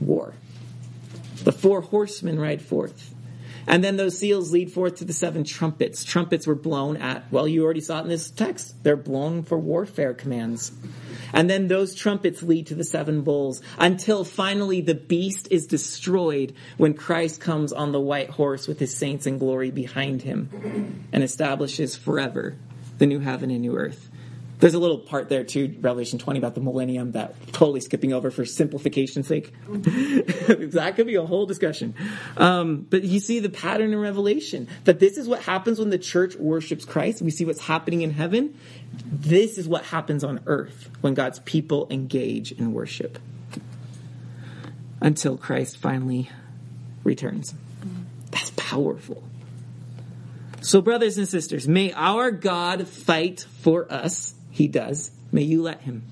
[SPEAKER 1] War. The four horsemen ride forth. And then those seals lead forth to the seven trumpets. Trumpets were blown at, well, you already saw it in this text. They're blown for warfare commands. And then those trumpets lead to the seven bowls until finally the beast is destroyed when Christ comes on the white horse with his saints in glory behind him and establishes forever the new heaven and new earth. There's a little part there too, Revelation 20 about the millennium that totally skipping over for simplification's sake. that could be a whole discussion. Um, but you see the pattern in Revelation that this is what happens when the church worships Christ. We see what's happening in heaven. This is what happens on earth when God's people engage in worship until Christ finally returns. That's powerful. So, brothers and sisters, may our God fight for us he does. May you let him.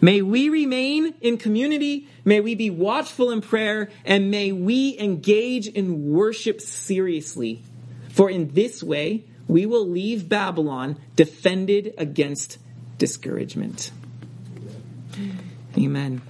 [SPEAKER 1] May we remain in community. May we be watchful in prayer and may we engage in worship seriously. For in this way, we will leave Babylon defended against discouragement. Amen.